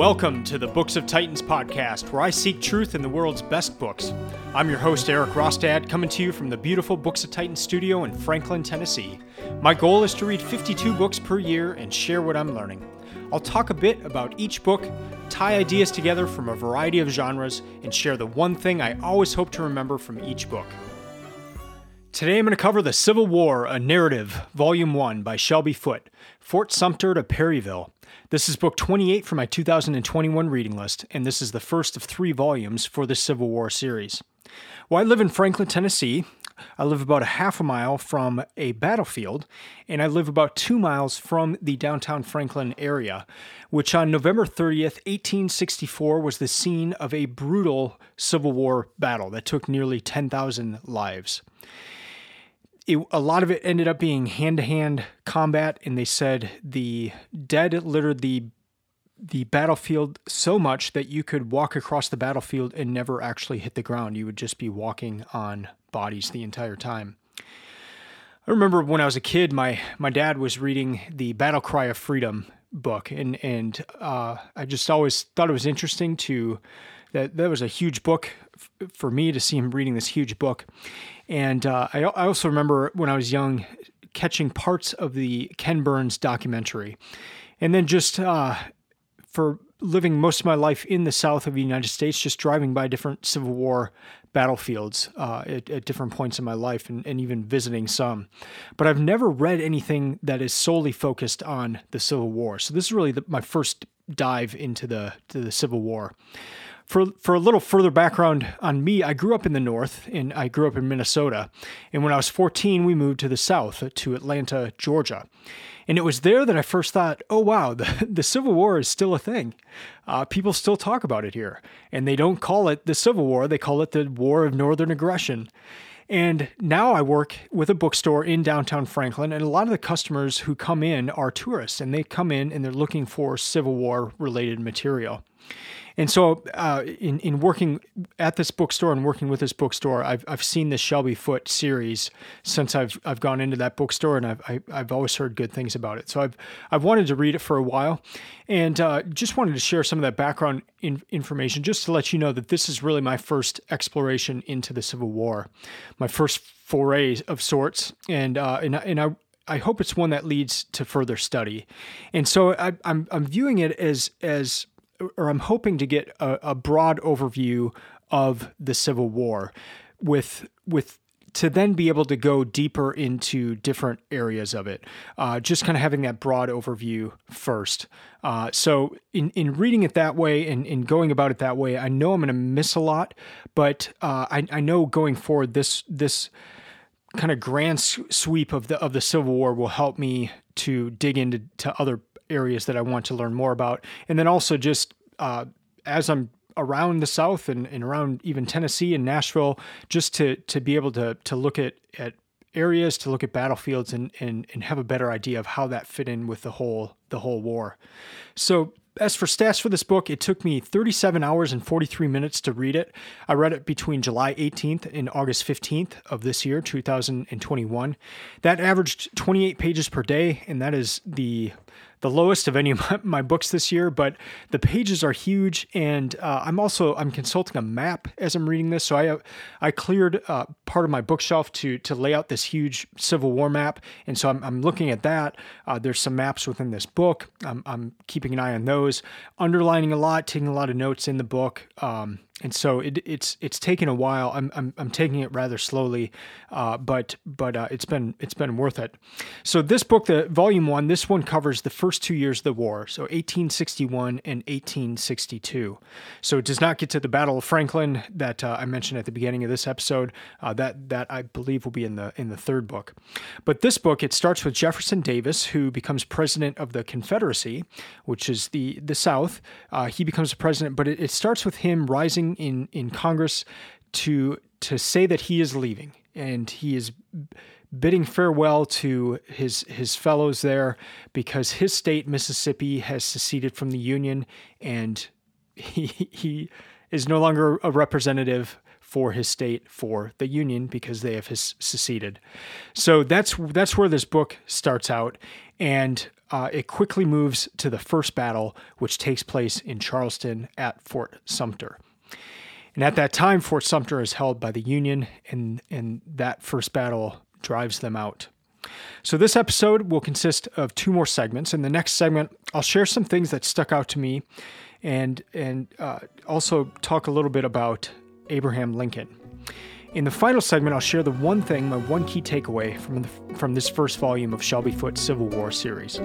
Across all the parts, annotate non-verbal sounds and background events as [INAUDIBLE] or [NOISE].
Welcome to the Books of Titans podcast, where I seek truth in the world's best books. I'm your host, Erik Rostad, coming to you from the beautiful Books of Titans studio in Franklin, Tennessee. My goal is to read 52 books per year and share what I'm learning. I'll talk a bit about each book, tie ideas together from a variety of genres, and share the one thing I always hope to remember from each book. Today I'm going to cover The Civil War, a Narrative, Volume 1 by Shelby Foote, Fort Sumter to Perryville. This is book 28 for my 2021 reading list, and this is the first of three volumes for the Civil War series. Well, I live in Franklin, Tennessee. I live about a half a mile from a battlefield, and I live about two miles from the downtown Franklin area, which on November 30th, 1864, was the scene of a brutal Civil War battle that took nearly 10,000 lives it, a lot of it ended up being hand to hand combat, and they said the dead littered the the battlefield so much that you could walk across the battlefield and never actually hit the ground. You would just be walking on bodies the entire time. I remember when I was a kid, my my dad was reading the Battle Cry of Freedom book, and and uh, I just always thought it was interesting to that that was a huge book f- for me to see him reading this huge book, and uh, I, I also remember when I was young catching parts of the Ken Burns documentary. And then just uh, for living most of my life in the south of the United States, just driving by different Civil War battlefields uh, at, at, different points in my life and, and, even visiting some. But I've never read anything that is solely focused on the Civil War. So this is really the, my first dive into the, the Civil War for for a little further background on me, I grew up in the north and I grew up in Minnesota. And when I was 14, we moved to the south to Atlanta, Georgia. And it was there that I first thought, oh, wow, [LAUGHS] the, the Civil War is still a thing. Uh, people still talk about it here. And they don't call it the Civil War, they call it the War of Northern Aggression. And now I work with a bookstore in downtown Franklin, and a lot of the customers who come in are tourists, and they come in and they're looking for Civil War related material. And so, uh, in in working at this bookstore and working with this bookstore, I've I've seen the Shelby Foote series since I've I've gone into that bookstore, and I've I, have i have always heard good things about it. So I've I've wanted to read it for a while, and uh, just wanted to share some of that background in, information, just to let you know that this is really my first exploration into the Civil War, my first foray of sorts, and uh, and and I. I hope it's one that leads to further study, and so I, I'm I'm viewing it as as or I'm hoping to get a, a broad overview of the Civil War with with to then be able to go deeper into different areas of it. Uh, just kind of having that broad overview first. Uh, so in, in reading it that way and in going about it that way, I know I'm going to miss a lot, but uh, I, I know going forward this this kind of grand sweep of the of the Civil War will help me to dig into to other areas that I want to learn more about. And then also just uh, as I'm around the South and, and around even Tennessee and Nashville, just to to be able to to look at at areas, to look at battlefields and and and have a better idea of how that fit in with the whole the whole war. So as for stats for this book, it took me 37 hours and 43 minutes to read it. I read it between July 18th and August 15th of this year, 2021. That averaged 28 pages per day, and that is the the lowest of any of my, my books this year, but the pages are huge. And uh, I'm also I'm consulting a map as I'm reading this, so I I cleared uh, part of my bookshelf to to lay out this huge Civil War map, and so I'm, I'm looking at that. Uh, there's some maps within this book. I'm, I'm keeping an eye on those, underlining a lot, taking a lot of notes in the book. Um, and so it, it's it's taken a while. I'm I'm, I'm taking it rather slowly, uh, but but uh, it's been it's been worth it. So this book, the volume one, this one covers the first two years of the war, so 1861 and 1862. So it does not get to the Battle of Franklin that uh, I mentioned at the beginning of this episode. Uh, that that I believe will be in the in the third book. But this book it starts with Jefferson Davis, who becomes president of the Confederacy, which is the the South. Uh, he becomes a president, but it, it starts with him rising in in Congress to to say that he is leaving and he is bidding farewell to his his fellows there because his state Mississippi has seceded from the Union and he he is no longer a representative for his state for the Union because they have his seceded. So that's that's where this book starts out and uh, it quickly moves to the first battle, which takes place in Charleston at Fort Sumter. And at that time, Fort Sumter is held by the Union, and, and that first battle drives them out. So, this episode will consist of two more segments. In the next segment, I'll share some things that stuck out to me and, and uh, also talk a little bit about Abraham Lincoln. In the final segment, I'll share the one thing, my one key takeaway from, the, from this first volume of Shelby Foote Civil War series.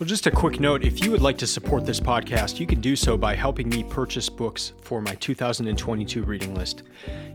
Well, just a quick note if you would like to support this podcast, you can do so by helping me purchase books for my 2022 reading list.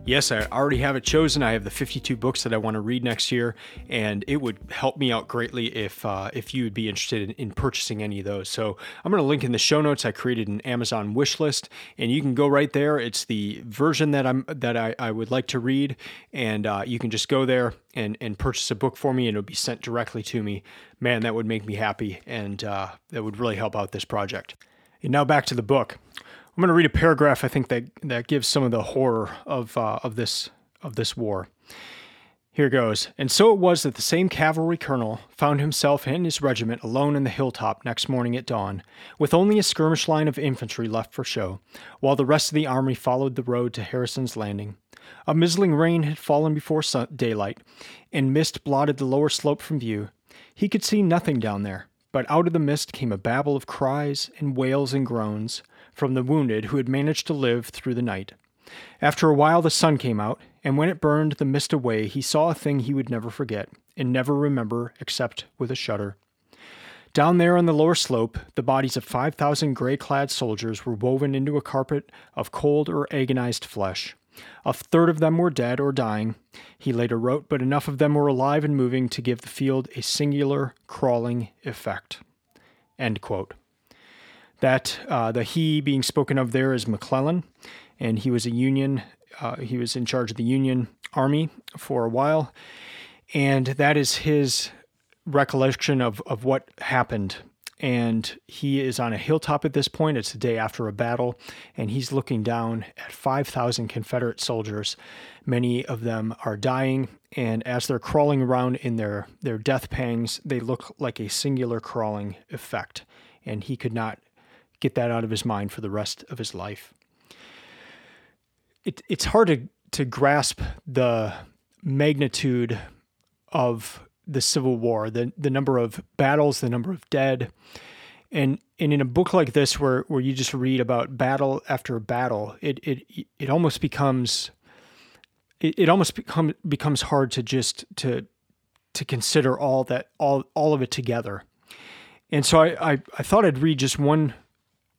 Yes, I already have it chosen. I have the 52 books that I want to read next year, and it would help me out greatly if uh, if you would be interested in, in, purchasing any of those. So I'm going to link in the show notes. I created an Amazon wish list, and you can go right there. It's the version that I'm that I, I would like to read, and uh, you can just go there and and purchase a book for me, and it'll be sent directly to me man, that would make me happy and uh, that would really help out this project. And now back to the book. I'm going to read a paragraph I think that that gives some of the horror of uh, of this of this war. Here goes. And so it was that the same cavalry colonel found himself and his regiment alone in the hilltop next morning at dawn, with only a skirmish line of infantry left for show, while the rest of the army followed the road to Harrison's Landing. A mizzling rain had fallen before sun- daylight, and mist blotted the lower slope from view, he could see nothing down there, but out of the mist came a babble of cries and wails and groans from the wounded who had managed to live through the night. After a while, the sun came out, and when it burned the mist away, he saw a thing he would never forget and never remember except with a shudder. Down there on the lower slope, the bodies of 5,000 gray clad soldiers were woven into a carpet of cold or agonized flesh. A third of them were dead or dying, he later wrote, but enough of them were alive and moving to give the field a singular crawling effect. End quote. That uh, the he being spoken of there is McClellan, and he was a Union. Uh, he was in charge of the Union Army for a while, and that is his recollection of, of what happened and he is on a hilltop at this point. It's the day after a battle, and he's looking down at 5,000 Confederate soldiers. Many of them are dying, and as they're crawling around in their, their death pangs, they look like a singular crawling effect, and he could not get that out of his mind for the rest of his life. It, it's hard to, to grasp the magnitude of the Civil War, the the number of battles, the number of dead, and and in a book like this, where where you just read about battle after battle, it it it almost becomes it, it almost become becomes hard to just to to consider all that all all of it together. And so I, I, I thought I'd read just one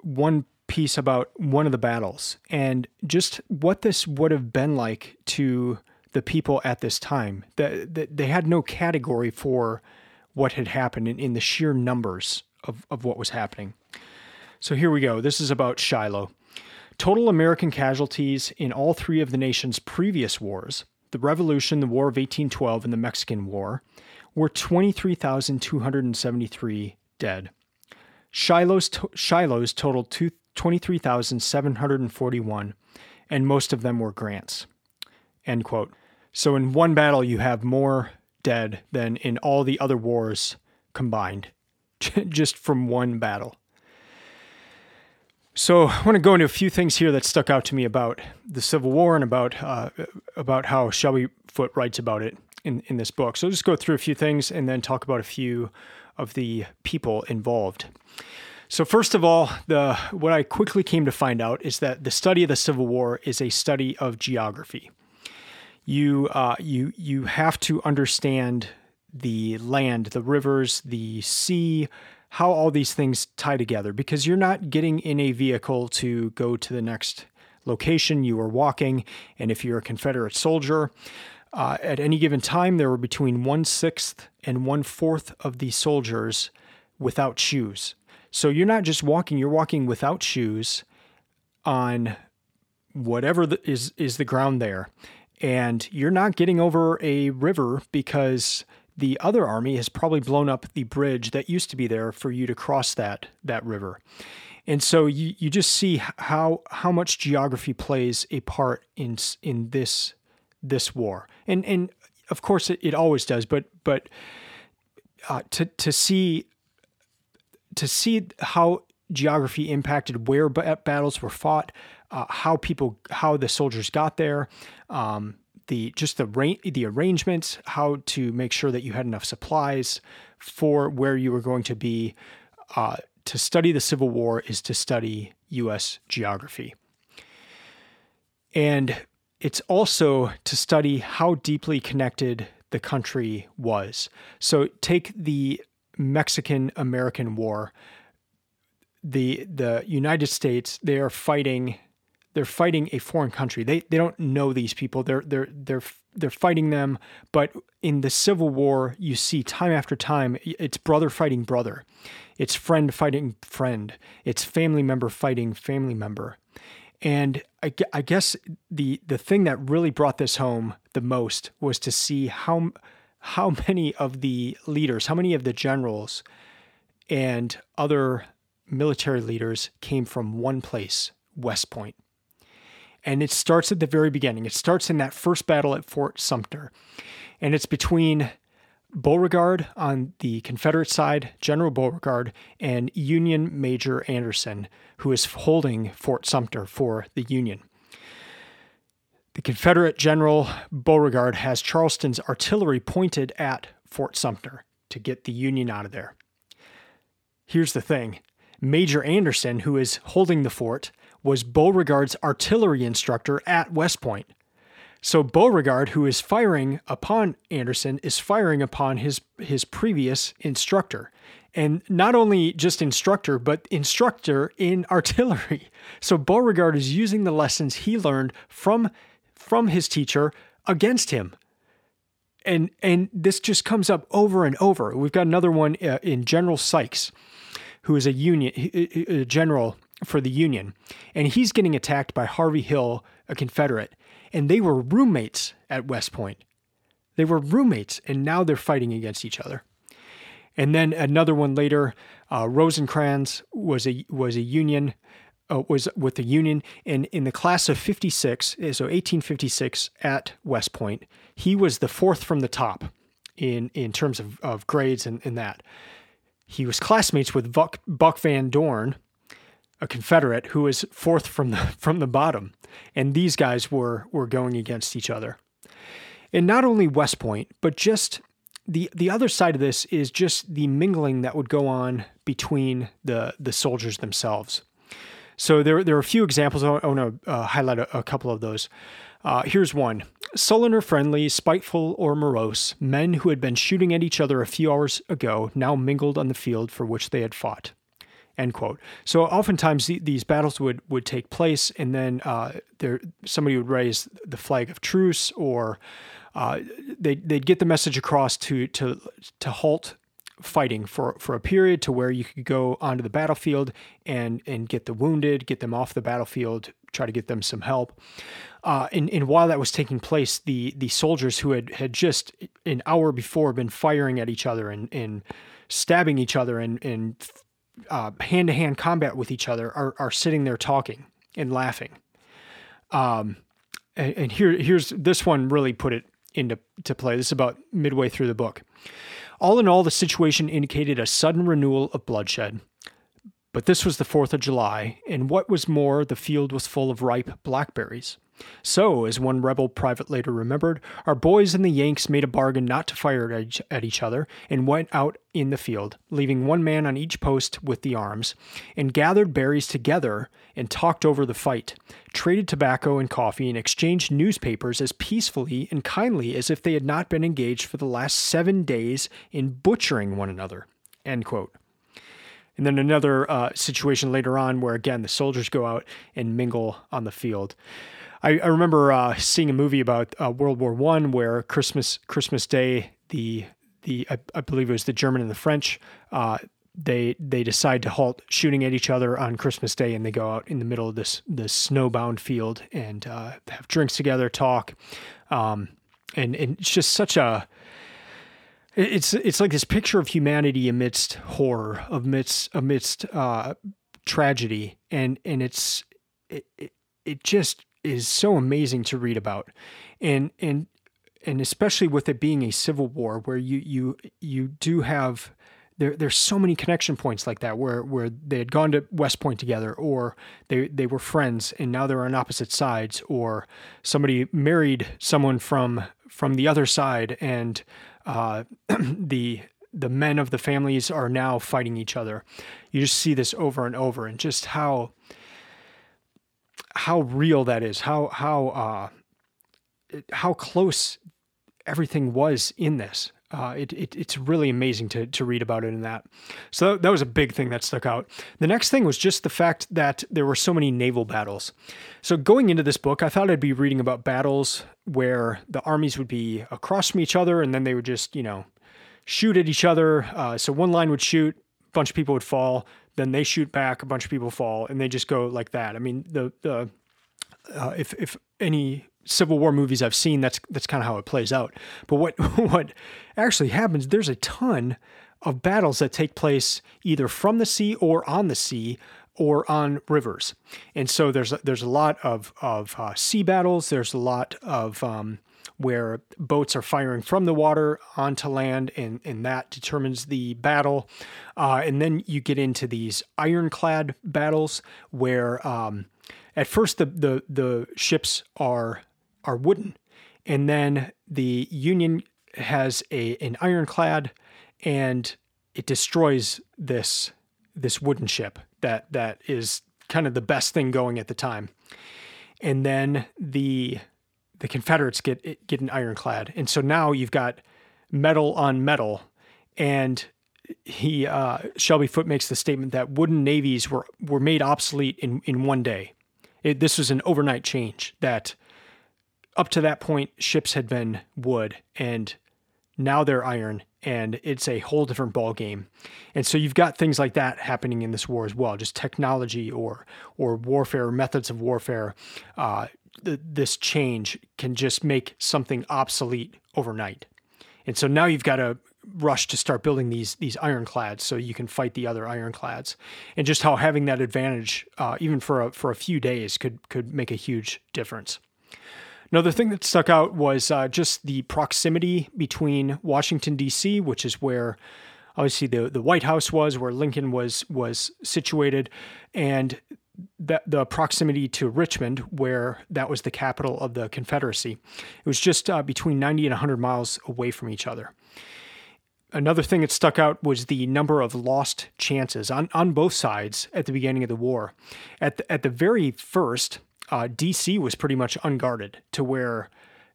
one piece about one of the battles and just what this would have been like to the people at this time. That the, they had no category for what had happened in, in the sheer numbers of, of what was happening. So here we go. This is about Shiloh. Total American casualties in all three of the nation's previous wars the Revolution, the War of 1812, and the Mexican War were 23,273 dead. Shiloh's, to- Shiloh's totaled 23,741, and most of them were Grant's. End quote. So in one battle, you have more dead than in all the other wars combined, [LAUGHS] just from one battle. So I want to go into a few things here that stuck out to me about the Civil War and about uh, about how Shelby Foote writes about it in, in this book. So I'll just go through a few things and then talk about a few of the people involved. So first of all, the what I quickly came to find out is that the study of the Civil War is a study of geography you uh, you you have to understand the land, the rivers, the sea, how all these things tie together because you're not getting in a vehicle to go to the next location. You are walking, and if you're a Confederate soldier, uh, at any given time there were between one sixth and one fourth of the soldiers without shoes. So you're not just walking; you're walking without shoes on whatever the, is is the ground there and you're not getting over a river because the other army has probably blown up the bridge that used to be there for you to cross that that river. And so you, you just see how how much geography plays a part in in this this war. And and of course it, it always does, but but uh, to to see to see how geography impacted where battles were fought, uh, how people, how the soldiers got there, um, the just the ra- the arrangements, how to make sure that you had enough supplies for where you were going to be. Uh, to study the Civil War is to study U.S. geography, and it's also to study how deeply connected the country was. So take the Mexican American War the the United States they are fighting they're fighting a foreign country. They they don't know these people. They're they're they're they're fighting them. But in the Civil War, you see time after time, it's brother fighting brother, it's friend fighting friend, it's family member fighting family member. And I, I guess the the thing that really brought this home the most was to see how how many of the leaders, how many of the generals, and other military leaders came from one place, West Point. And it starts at the very beginning. It starts in that first battle at Fort Sumter. And it's between Beauregard on the Confederate side, General Beauregard, and Union Major Anderson, who is holding Fort Sumter for the Union. The Confederate General Beauregard has Charleston's artillery pointed at Fort Sumter to get the Union out of there. Here's the thing Major Anderson, who is holding the fort, was Beauregard's artillery instructor at West Point. So Beauregard, who is firing upon Anderson, is firing upon his his previous instructor. And not only just instructor, but instructor in [LAUGHS] artillery. So Beauregard is using the lessons he learned from from his teacher against him. And and this just comes up over and over. We've got another one uh, in General Sykes who is a union a general for the Union, and he's getting attacked by Harvey Hill, a Confederate, and they were roommates at West Point. They were roommates, and now they're fighting against each other. And then another one later, uh, was a was a Union. Uh, was with the Union, and in the class of 56, eh, so 1856 at West Point, he was the fourth from the top in in terms of, of grades and, and that. He was classmates with Buck, Buck Van Dorn, a Confederate who was fourth from the [LAUGHS] from the bottom, and these guys were were going against each other. And not only West Point, but just the the other side of this is just the mingling that would go on between the the soldiers themselves. So there there are a few examples. I want to uh, highlight a, a couple of those. Uh, here's one sullen or friendly, spiteful or morose, men who had been shooting at each other a few hours ago now mingled on the field for which they had fought. End quote. So oftentimes the, these battles would, would take place, and then uh, there somebody would raise the flag of truce, or uh, they they'd get the message across to to to halt fighting for, for a period to where you could go onto the battlefield and and get the wounded, get them off the battlefield, try to get them some help. Uh, and, and while that was taking place, the the soldiers who had, had just an hour before been firing at each other and, and stabbing each other and, and hand to hand combat with each other are, are sitting there talking and laughing. Um, and, and here here's this one really put it into to play. This is about midway through the book. All in all, the situation indicated a sudden renewal of bloodshed. But this was the 4th of July, and what was more, the field was full of ripe blackberries. So, as one rebel private later remembered, our boys and the Yanks made a bargain not to fire at each other and went out in the field, leaving one man on each post with the arms, and gathered berries together and talked over the fight, traded tobacco and coffee, and exchanged newspapers as peacefully and kindly as if they had not been engaged for the last seven days in butchering one another. End quote. And then another uh, situation later on where, again, the soldiers go out and mingle on the field. I, I remember uh, seeing a movie about uh, World War One where Christmas Christmas Day the the I, I, believe it was the German and the French uh, they they decide to halt shooting at each other on Christmas Day and they go out in the middle of this this snowbound field and uh, have drinks together, talk, um, and and it's just such a it's it's like this picture of humanity amidst horror, amidst amidst uh, tragedy, and and it's it, it, it just is so amazing to read about. And and and especially with it being a civil war where you you you do have there there's so many connection points like that where where they had gone to West Point together or they they were friends and now they're on opposite sides or somebody married someone from from the other side and uh, [CLEARS THROAT] the the men of the families are now fighting each other. You just see this over and over and just how how real that is, how how uh, how close everything was in this. Uh, it, it, it's really amazing to, to read about it in that. So that was a big thing that stuck out. The next thing was just the fact that there were so many naval battles. So going into this book, I thought I'd be reading about battles where the armies would be across from each other and then they would just, you know, shoot at each other. Uh, so one line would shoot, a bunch of people would fall, then they shoot back, a bunch of people fall, and they just go like that. I mean, the the uh, if if any Civil War movies I've seen, that's that's kind of how it plays out. But what [LAUGHS] what actually happens? There's a ton of battles that take place either from the sea or on the sea or on rivers, and so there's there's a lot of of uh, sea battles. There's a lot of um, where boats are firing from the water onto land, and, and that determines the battle. Uh, and then you get into these ironclad battles where um, at first the, the, the ships are are wooden. And then the Union has a an ironclad and it destroys this this wooden ship that that is kind of the best thing going at the time. And then the the Confederates get get an ironclad. And so now you've got metal on metal and he uh, Shelby Foote makes the statement that wooden navies were were made obsolete in in one day. It, this was an overnight change that up to that point, ships had been wood and now they're iron and it's a whole different ball game. And so you've got things like that happening in this war as well, just technology or or warfare methods of warfare. Uh, th- this change can just make something obsolete overnight. And so now you've got to rush to start building these these ironclads so you can fight the other ironclads. And just how having that advantage, uh, even for a, for a few days, could could make a huge difference. Another thing that stuck out was uh, just the proximity between Washington D.C., which is where obviously the the White House was, where Lincoln was was situated, and the, the proximity to Richmond, where that was the capital of the Confederacy. It was just uh, between 90 and 100 miles away from each other. Another thing that stuck out was the number of lost chances on, on both sides at the beginning of the war. At the, at the very first, uh, DC was pretty much unguarded to where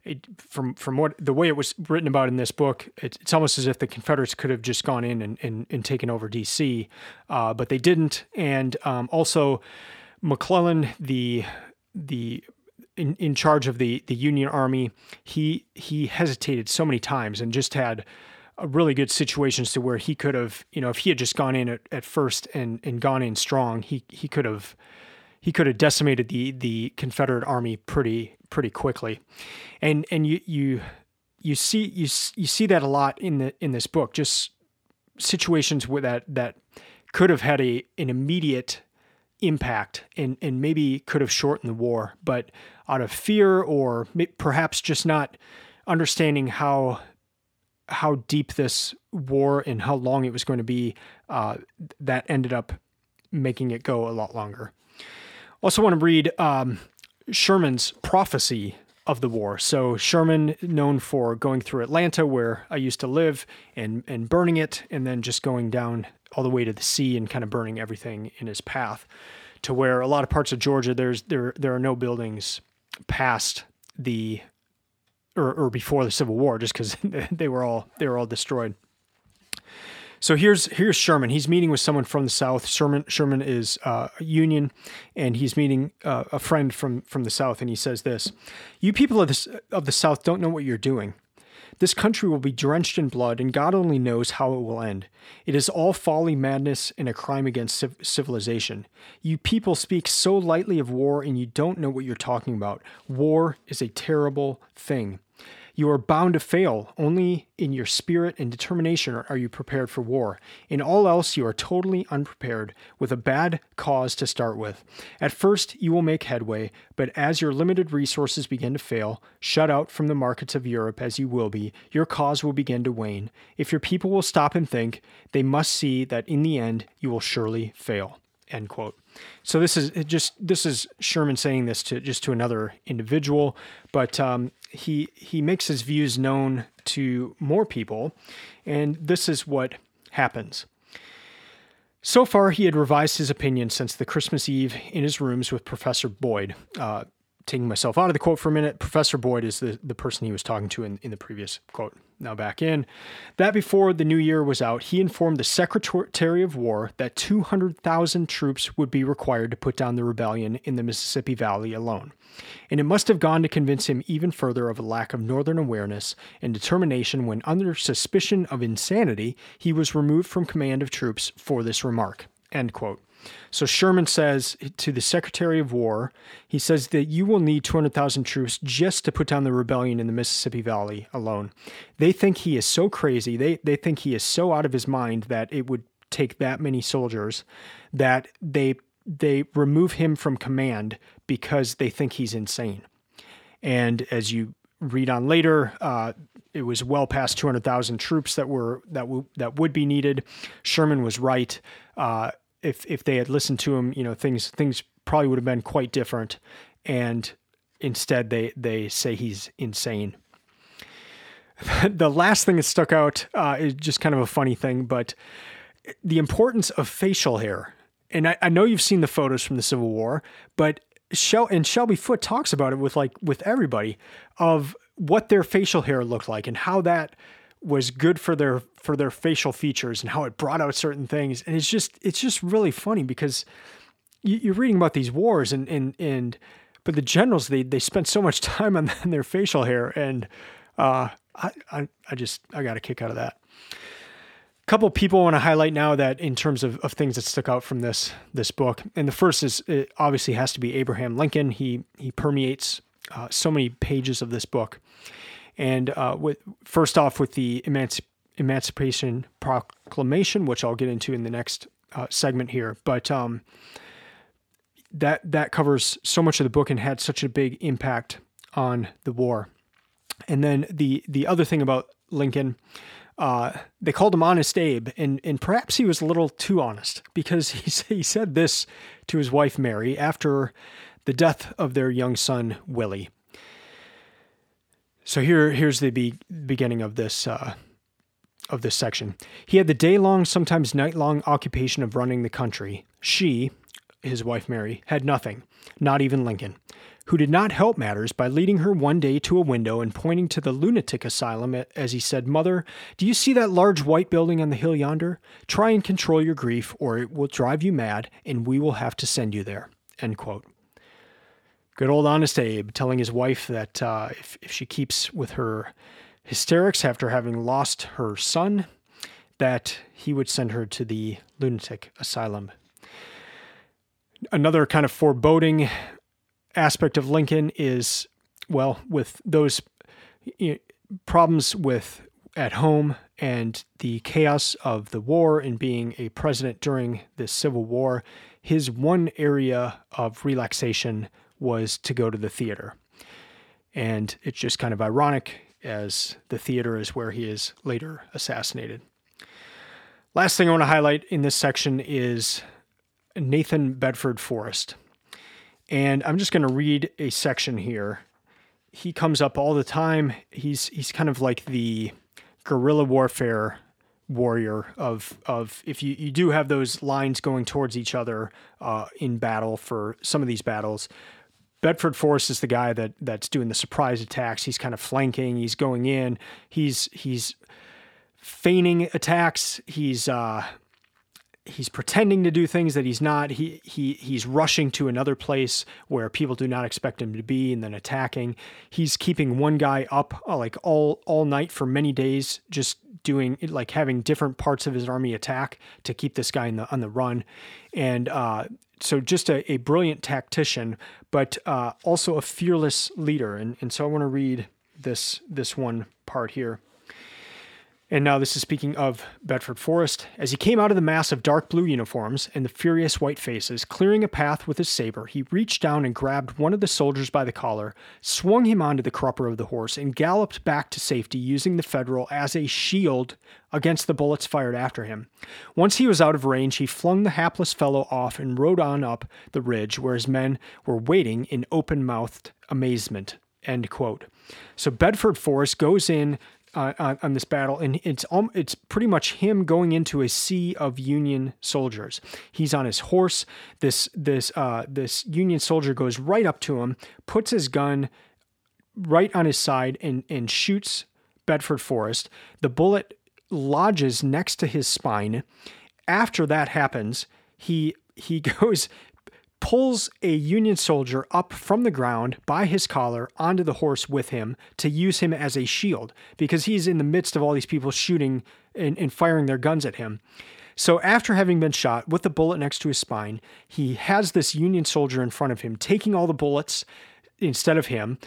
it, from from what the way it was written about in this book, it, it's almost as if the Confederates could have just gone in and, and, and taken over D.C., uh, but they didn't. And um, also, McClellan, the the in, in charge of the the Union Army, he he hesitated so many times and just had really good situations to where he could have, you know, if he had just gone in at, at first and and gone in strong, he he could have he could have decimated the the Confederate army pretty pretty quickly, and and you you you see you you see that a lot in the in this book. Just situations where that that could have had a an immediate impact and and maybe could have shortened the war, but out of fear or perhaps just not understanding how how deep this war and how long it was going to be, uh, that ended up making it go a lot longer. Also, want to read um, Sherman's prophecy of the war. So Sherman, known for going through Atlanta, where I used to live, and and burning it, and then just going down all the way to the sea and kind of burning everything in his path, to where a lot of parts of Georgia there's there there are no buildings past the or, or before the Civil War, just because [LAUGHS] they were all they were all destroyed. So here's here's Sherman. He's meeting with someone from the South. Sherman Sherman is uh, Union, and he's meeting uh, a friend from from the South. And he says this: "You people of the of the South don't know what you're doing. This country will be drenched in blood, and God only knows how it will end. It is all folly, madness, and a crime against civilization. You people speak so lightly of war, and you don't know what you're talking about. War is a terrible thing." You are bound to fail. Only in your spirit and determination are you prepared for war. In all else, you are totally unprepared, with a bad cause to start with. At first, you will make headway, but as your limited resources begin to fail, shut out from the markets of Europe as you will be, your cause will begin to wane. If your people will stop and think, they must see that in the end, you will surely fail. End quote. So this is just this is Sherman saying this to just to another individual, but um, he he makes his views known to more people, and this is what happens. So far, he had revised his opinion since the Christmas Eve in his rooms with Professor Boyd. Uh, taking myself out of the quote for a minute, Professor Boyd is the, the person he was talking to in, in the previous quote. Now back in. That before the new year was out, he informed the Secretary of War that 200,000 troops would be required to put down the rebellion in the Mississippi Valley alone. And it must have gone to convince him even further of a lack of Northern awareness and determination when, under suspicion of insanity, he was removed from command of troops for this remark. End quote. So Sherman says to the Secretary of War, he says that you will need 200,000 troops just to put down the rebellion in the Mississippi Valley alone. They think he is so crazy, they, they think he is so out of his mind that it would take that many soldiers that they they remove him from command because they think he's insane. And as you read on later, uh, it was well past 200,000 troops that were that w- that would be needed. Sherman was right. Uh, if if they had listened to him, you know, things things probably would have been quite different. And instead, they they say he's insane. [LAUGHS] the last thing that stuck out uh, is just kind of a funny thing, but the importance of facial hair. And I, I know you've seen the photos from the Civil War, but Shel- and Shelby Foote talks about it with like with everybody of what their facial hair looked like and how that was good for their for their facial features and how it brought out certain things and it's just it's just really funny because you, are reading about these wars and and and but the generals they they spent so much [LAUGHS] time on, their facial hair and uh, I, I I just I got a kick out of that. A couple people want to highlight now that in terms of, of things that stuck out from this this book, and the first is it obviously has to be Abraham Lincoln. He he permeates uh, so many pages of this book. And uh, with first off with the Emanci- Emancipation Proclamation, which I'll get into in the next uh, segment here, but um, that that covers so much of the book and had such a big impact on the war. And then the the other thing about Lincoln, uh, they called him Honest Abe, and and perhaps he was a little too honest because [LAUGHS] he he said this to his wife Mary after the death of their young son Willie. So here, here's the be- beginning of this uh, of this section. He had the day-long, sometimes night-long occupation of running the country. She, his wife Mary, had nothing, not even Lincoln, who did not help matters by leading her one day to a window and pointing to the lunatic asylum as he said, "Mother, do you see that large white building on the hill yonder? Try and control your grief, or it will drive you mad, and we will have to send you there." End quote. Good old Honest Abe telling his wife that uh, if, if she keeps with her hysterics after having lost her son, that he would send her to the lunatic asylum. Another kind of foreboding aspect of Lincoln is, well, with those problems with at home and the chaos of the war and being a president during the Civil War, his one area of relaxation was to go to the theater. And it's just kind of ironic as the theater is where he is later assassinated. Last thing I want to highlight in this section is Nathan Bedford Forrest. And I'm just going to read a section here. He comes up all the time. He's he's kind of like the guerrilla warfare warrior of of if you, you do have those lines going towards each other uh, in battle for some of these battles, Bedford Forrest is the guy that that's doing the surprise attacks. He's kind of flanking. He's going in. He's he's feigning attacks. He's uh, he's pretending to do things that he's not. He he he's rushing to another place where people do not expect him to be, and then attacking. He's keeping one guy up uh, like all all night for many days, just doing like having different parts of his army attack to keep this guy in the on the run, and uh, so just a, a brilliant tactician, but uh, also a fearless leader. And, and so I want to read this this one part here. And now this is speaking of Bedford Forrest. As he came out of the mass of dark blue uniforms and the furious white faces, clearing a path with his saber, he reached down and grabbed one of the soldiers by the collar, swung him onto the crupper of the horse, and galloped back to safety using the Federal as a shield against the bullets fired after him. Once he was out of range, he flung the hapless fellow off and rode on up the ridge where his men were waiting in open mouthed amazement. End quote. So Bedford Forrest goes in uh, on, on, this battle, and it's um, it's pretty much him going into a sea of Union soldiers. He's on his horse. This this uh, this Union soldier goes right up to him, puts his gun right on his side, and and shoots Bedford Forrest. The bullet lodges next to his spine. After that happens, he he [LAUGHS] goes pulls a Union soldier up from the ground by his collar onto the horse with him to use him as a shield because he's in the midst of all these people shooting and, and, firing their guns at him. So, after having been shot with a bullet next to his spine, he has this Union soldier in front of him taking all the bullets instead of him.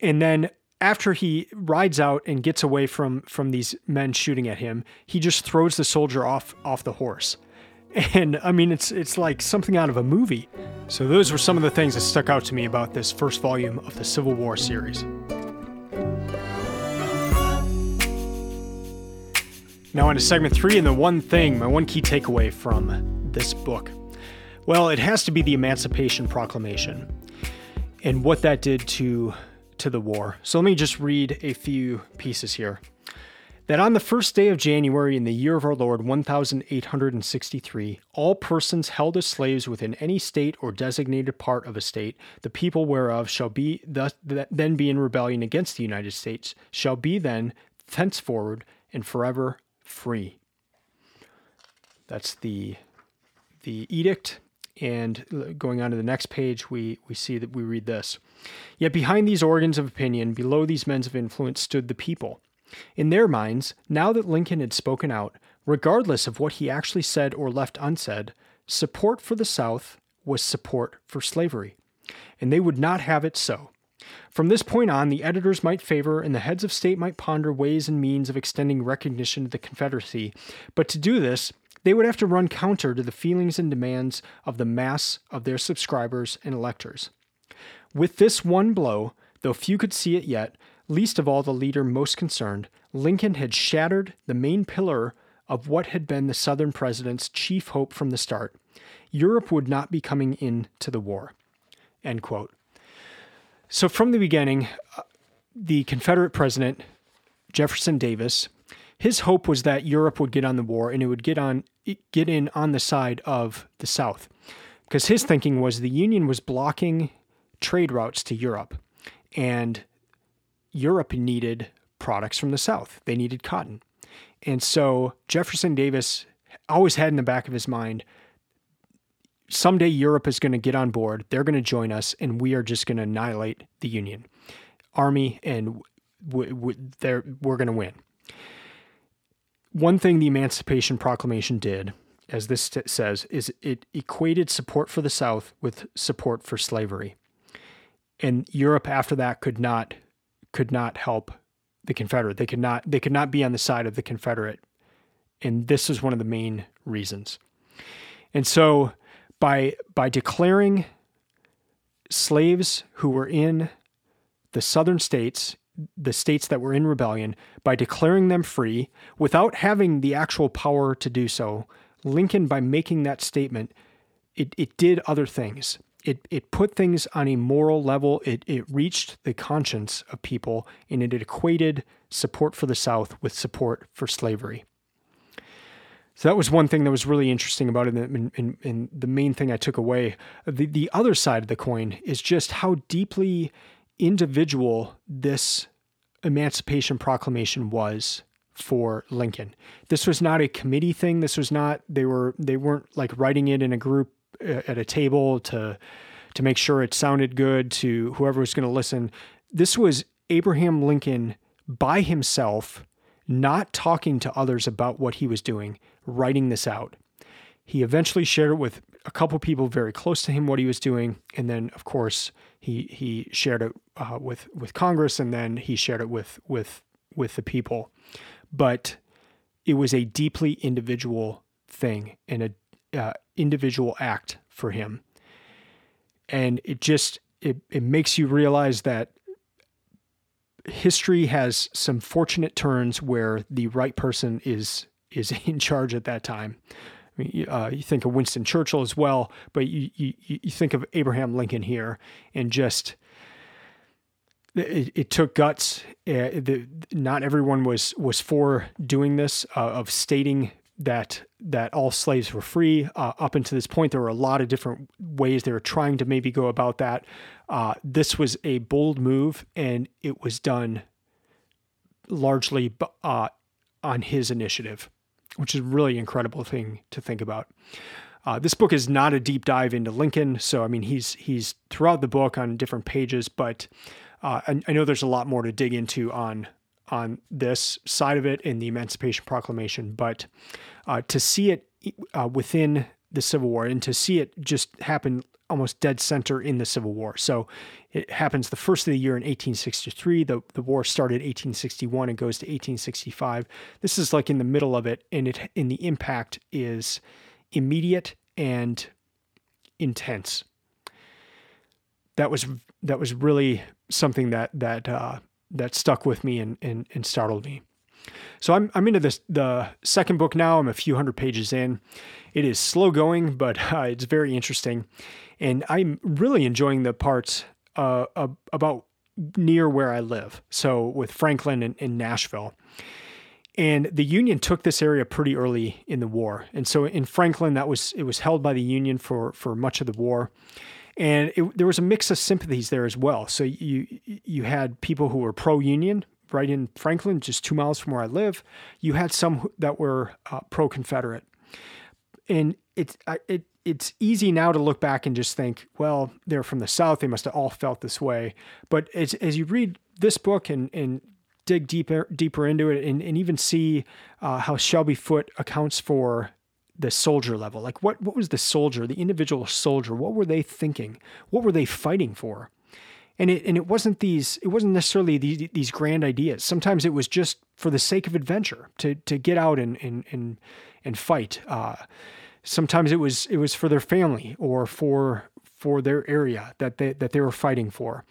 And then after he rides out and gets away from from these men shooting at him, he just throws the soldier off off the horse. And I mean, it's it's like something out of a movie. So those were some of the things that stuck out to me about this first volume of the Civil War series. Now on to segment three and the one thing, my one key takeaway from this book. Well, it has to be the Emancipation Proclamation and what that did to to the war. So let me just read a few pieces here that on the first day of January in the year of our Lord 1863, all persons held as slaves within any state or designated part of a state, the people whereof shall be thus, then be in rebellion against the United States, shall be then thenceforward and forever free. That's the the edict. And going on to the next page, we, we see that we read this. Yet behind these organs of opinion, below these men of influence, stood the people in their minds, now that Lincoln had spoken out, regardless of what he actually said or left unsaid, support for the South was support for slavery. And they would not have it so. From this point on, the editors might favor and the heads of state might ponder ways and means of extending recognition to the Confederacy, but to do this, they would have to run counter to the feelings and demands of the mass of their subscribers and electors. With this one blow, though few could see it yet, Least of all the leader most concerned, Lincoln had shattered the main pillar of what had been the Southern president's chief hope from the start. Europe would not be coming into the war. End quote. So, from the beginning, uh, the Confederate president, Jefferson Davis, his hope was that Europe would get on the war and it would get on get in on the side of the South. Because his thinking was the Union was blocking trade routes to Europe. And Europe needed products from the South. They needed cotton. And so Jefferson Davis always had in the back of his mind someday Europe is going to get on board. They're going to join us, and we are just going to annihilate the Union Army, and w- w- we're going to win. One thing the Emancipation Proclamation did, as this t- says, is it equated support for the South with support for slavery. And Europe after that could not could not help the Confederate. They could not they could not be on the side of the Confederate. And this is one of the main reasons. And so by by declaring slaves who were in the southern states, the states that were in rebellion, by declaring them free without having the actual power to do so, Lincoln by making that statement, it, it did other things it, it put things on a moral level. It, it reached the conscience of people and it equated support for the South with support for slavery. So that was one thing that was really interesting about it. And, and, and, the main thing I took away. The, the other side of the coin is just how deeply individual this Emancipation Proclamation was for Lincoln. This was not a committee thing. This was not they were they weren't like writing it in a group at a table to to make sure it sounded good to whoever was going to listen. This was Abraham Lincoln by himself, not talking to others about what he was doing, writing this out. he eventually shared it with a couple people very close to him what he was doing, and then of course he he shared it uh, with with Congress, and then he shared it with with with the people. But it was a deeply individual thing and a uh, individual act for him, and it just it it makes you realize that history has some fortunate turns where the right person is is [LAUGHS] in charge at that time. I mean, uh, you think of Winston Churchill as well, but you, you, you think of Abraham Lincoln here, and just it, it took guts. Uh, the, not everyone was was for doing this uh, of stating that that all slaves were free. Uh, up until this point, there were a lot of different ways they were trying to maybe go about that. Uh, this was a bold move, and it was done largely uh, on his initiative, which is a really incredible thing to think about. Uh, this book is not a deep dive into Lincoln, so I mean he's he's throughout the book on different pages, but uh, I, I know there's a lot more to dig into on on this side of it in the Emancipation Proclamation, but uh, to see it uh, within the Civil War and to see it just happen almost dead center in the Civil War. So it happens the first of the year in 1863. The, the war started 1861 and goes to 1865. This is like in the middle of it, and it and the impact is immediate and intense. That was that was really something that that uh, that stuck with me and, and, and startled me. So I'm I'm into this the second book now. I'm a few hundred pages in. It is slow going, but [LAUGHS] uh, it's very interesting, and I'm really enjoying the parts uh, about near where I live. So with Franklin and, and Nashville. And the Union took this area pretty early in the war. And so in Franklin, that was it was held by the Union for for much of the war and it, there was a mix of sympathies there as well. So you you had people who were pro union right in Franklin, just two miles from where I live. You had some that were uh, pro Confederate, and it's it it's easy now to look back and just think, well, they're from the South; they must have all felt this way. But as as you read this book and and dig deeper deeper into it, and, and even see uh, how Shelby Foote accounts for the soldier level. Like what what was the soldier, the individual soldier? What were they thinking? What were they fighting for? And it and it wasn't these it wasn't necessarily these, these grand ideas. Sometimes it was just for the sake of adventure to to get out and and and, and fight. Uh, sometimes it was it was for their family or for for their area that they that they were fighting for.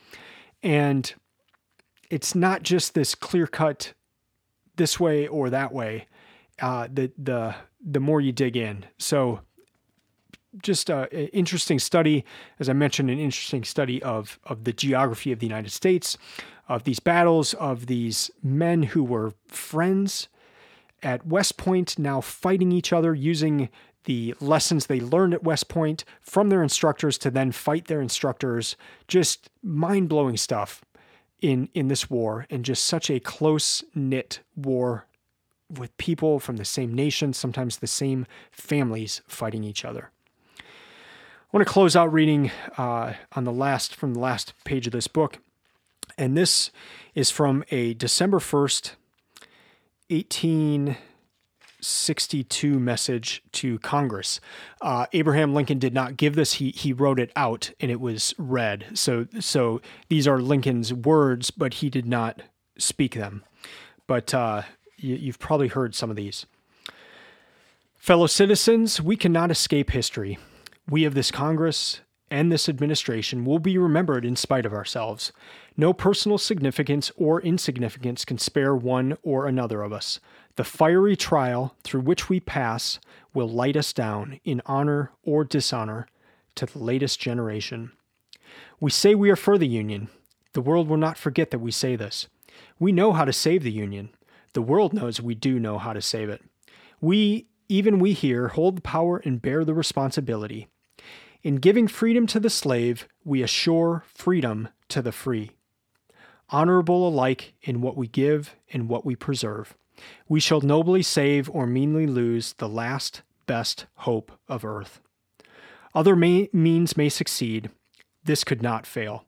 And it's not just this clear cut this way or that way. Uh, the the the more you dig in. So, just an interesting study, as I mentioned, an interesting study of of the geography of the United States, of these battles, of these men who were friends at West Point, now fighting each other using the lessons they learned at West Point from their instructors to then fight their instructors. Just mind blowing stuff in in this war, and just such a close knit war with people from the same nation, sometimes the same families fighting each other. I want to close out reading uh, on the last from the last page of this book, and this is from a December first, eighteen sixty-two message to Congress. Uh, Abraham Lincoln did not give this; he he wrote it out, and it was read. So so these are Lincoln's words, but he did not speak them. But uh, You've probably heard some of these. Fellow citizens, we cannot escape history. We of this Congress and this administration will be remembered in spite of ourselves. No personal significance or insignificance can spare one or another of us. The fiery trial through which we pass will light us down in honor or dishonor to the latest generation. We say we are for the Union. The world will not forget that we say this. We know how to save the Union. The world knows we do know how to save it. We, even we here, hold the power and bear the responsibility. In giving freedom to the slave, we assure freedom to the free. Honorable alike in what we give and what we preserve, we shall nobly save or meanly lose the last best hope of earth. Other may, means may succeed, this could not fail.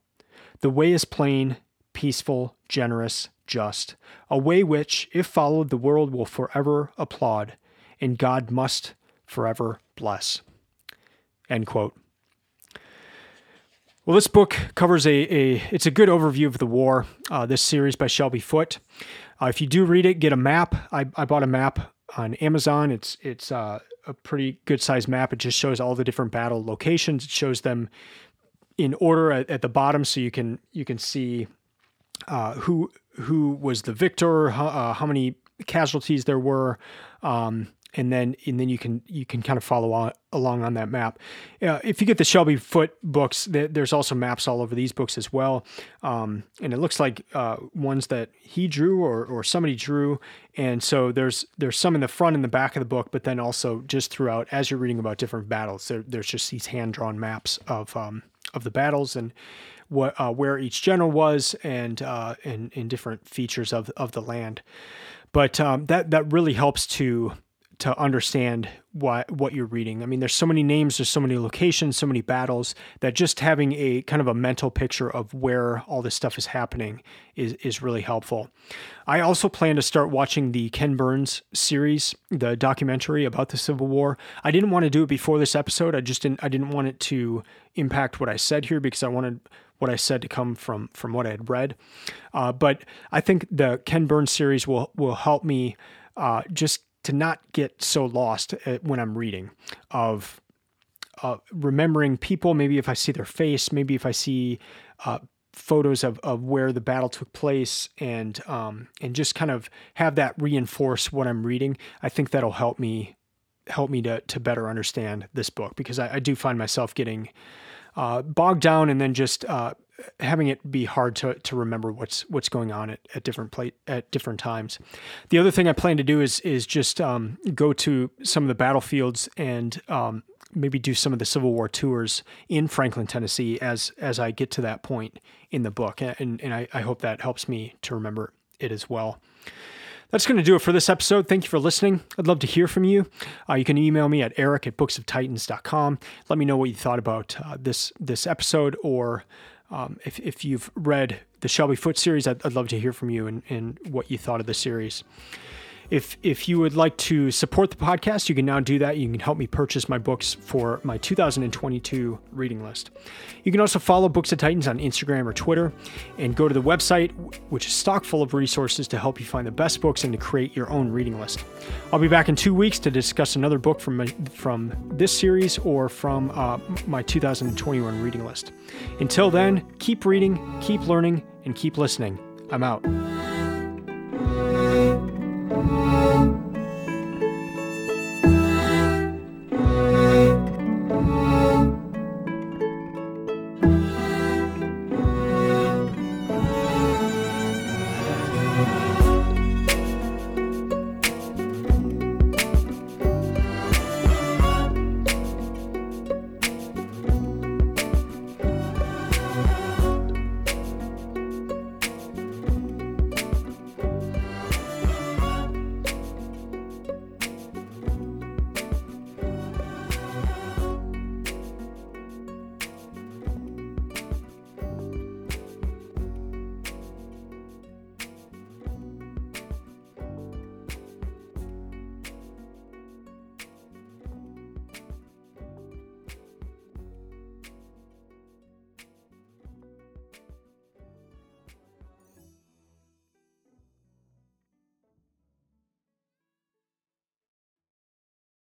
The way is plain, peaceful, generous, just, a way which, if followed, the world will forever applaud, and God must forever bless. End quote. Well, this book covers a, a it's a good overview of the war. Uh, this series by Shelby Foote. Uh, if you do read it, get a map. I, I bought a map on Amazon. It's it's uh, a pretty good sized map. It just shows all the different battle locations. It shows them in order at, at the bottom, so you can you can see uh, who who was the victor, how, uh, how many casualties there were, um, and then and then you can you can kind of follow on, along on that map. Uh, if you get the Shelby Foote books, th- there's also maps all over these books as well, um, and it looks like uh, ones that he drew or or somebody drew, and so there's there's some in the front and the back of the book, but then also just throughout as you're reading about different battles, there, there's just these hand drawn maps of um, of the battles. And what uh, where each general was and uh, and different features of of the land. But um, that that really helps to to understand what what you're reading. I mean, there's so many names, there's so many locations, so many battles that just having a kind of a mental picture of where all this stuff is happening is is really helpful. I also plan to start watching the Ken Burns series, the documentary about the Civil War. I didn't want to do it before this episode. I just didn't I didn't want it to impact what I said here because I wanted what I said to come from from what I had read. Uh, but I think the Ken Burns series will will help me uh, just to not get so lost uh, when I'm reading of uh, remembering people. Maybe if I see their face, maybe if I see uh, photos of, of where the battle took place and um, and just kind of have that reinforce what I'm reading. I think that'll help me help me to to better understand this book because I, I do find myself getting uh, bogged down and then just uh, having it be hard to, to remember what's what's going on at, at different plate at different times. The other thing I plan to do is is just um, go to some of the battlefields and um, maybe do some of the Civil War tours in Franklin, Tennessee as as I get to that point in the book. And and I, I hope that helps me to remember it as well. That's going to do it for this episode. Thank you for listening. I'd love to hear from you. Uh, you can email me at erik at booksoftitans.com. Let me know what you thought about uh, this this episode or um, if, if you've read the Shelby Foote series, I'd, I'd love to hear from you and, and what you thought of the series. If if you would like to support the podcast, you can now do that. You can help me purchase my books for my 2022 reading list. You can also follow Books of Titans on Instagram or Twitter and go to the website, which is stock full of resources to help you find the best books and to create your own reading list. I'll be back in two weeks to discuss another book from my, from this series or from uh, my 2021 reading list. Until then, keep reading, keep learning, and keep listening. I'm out.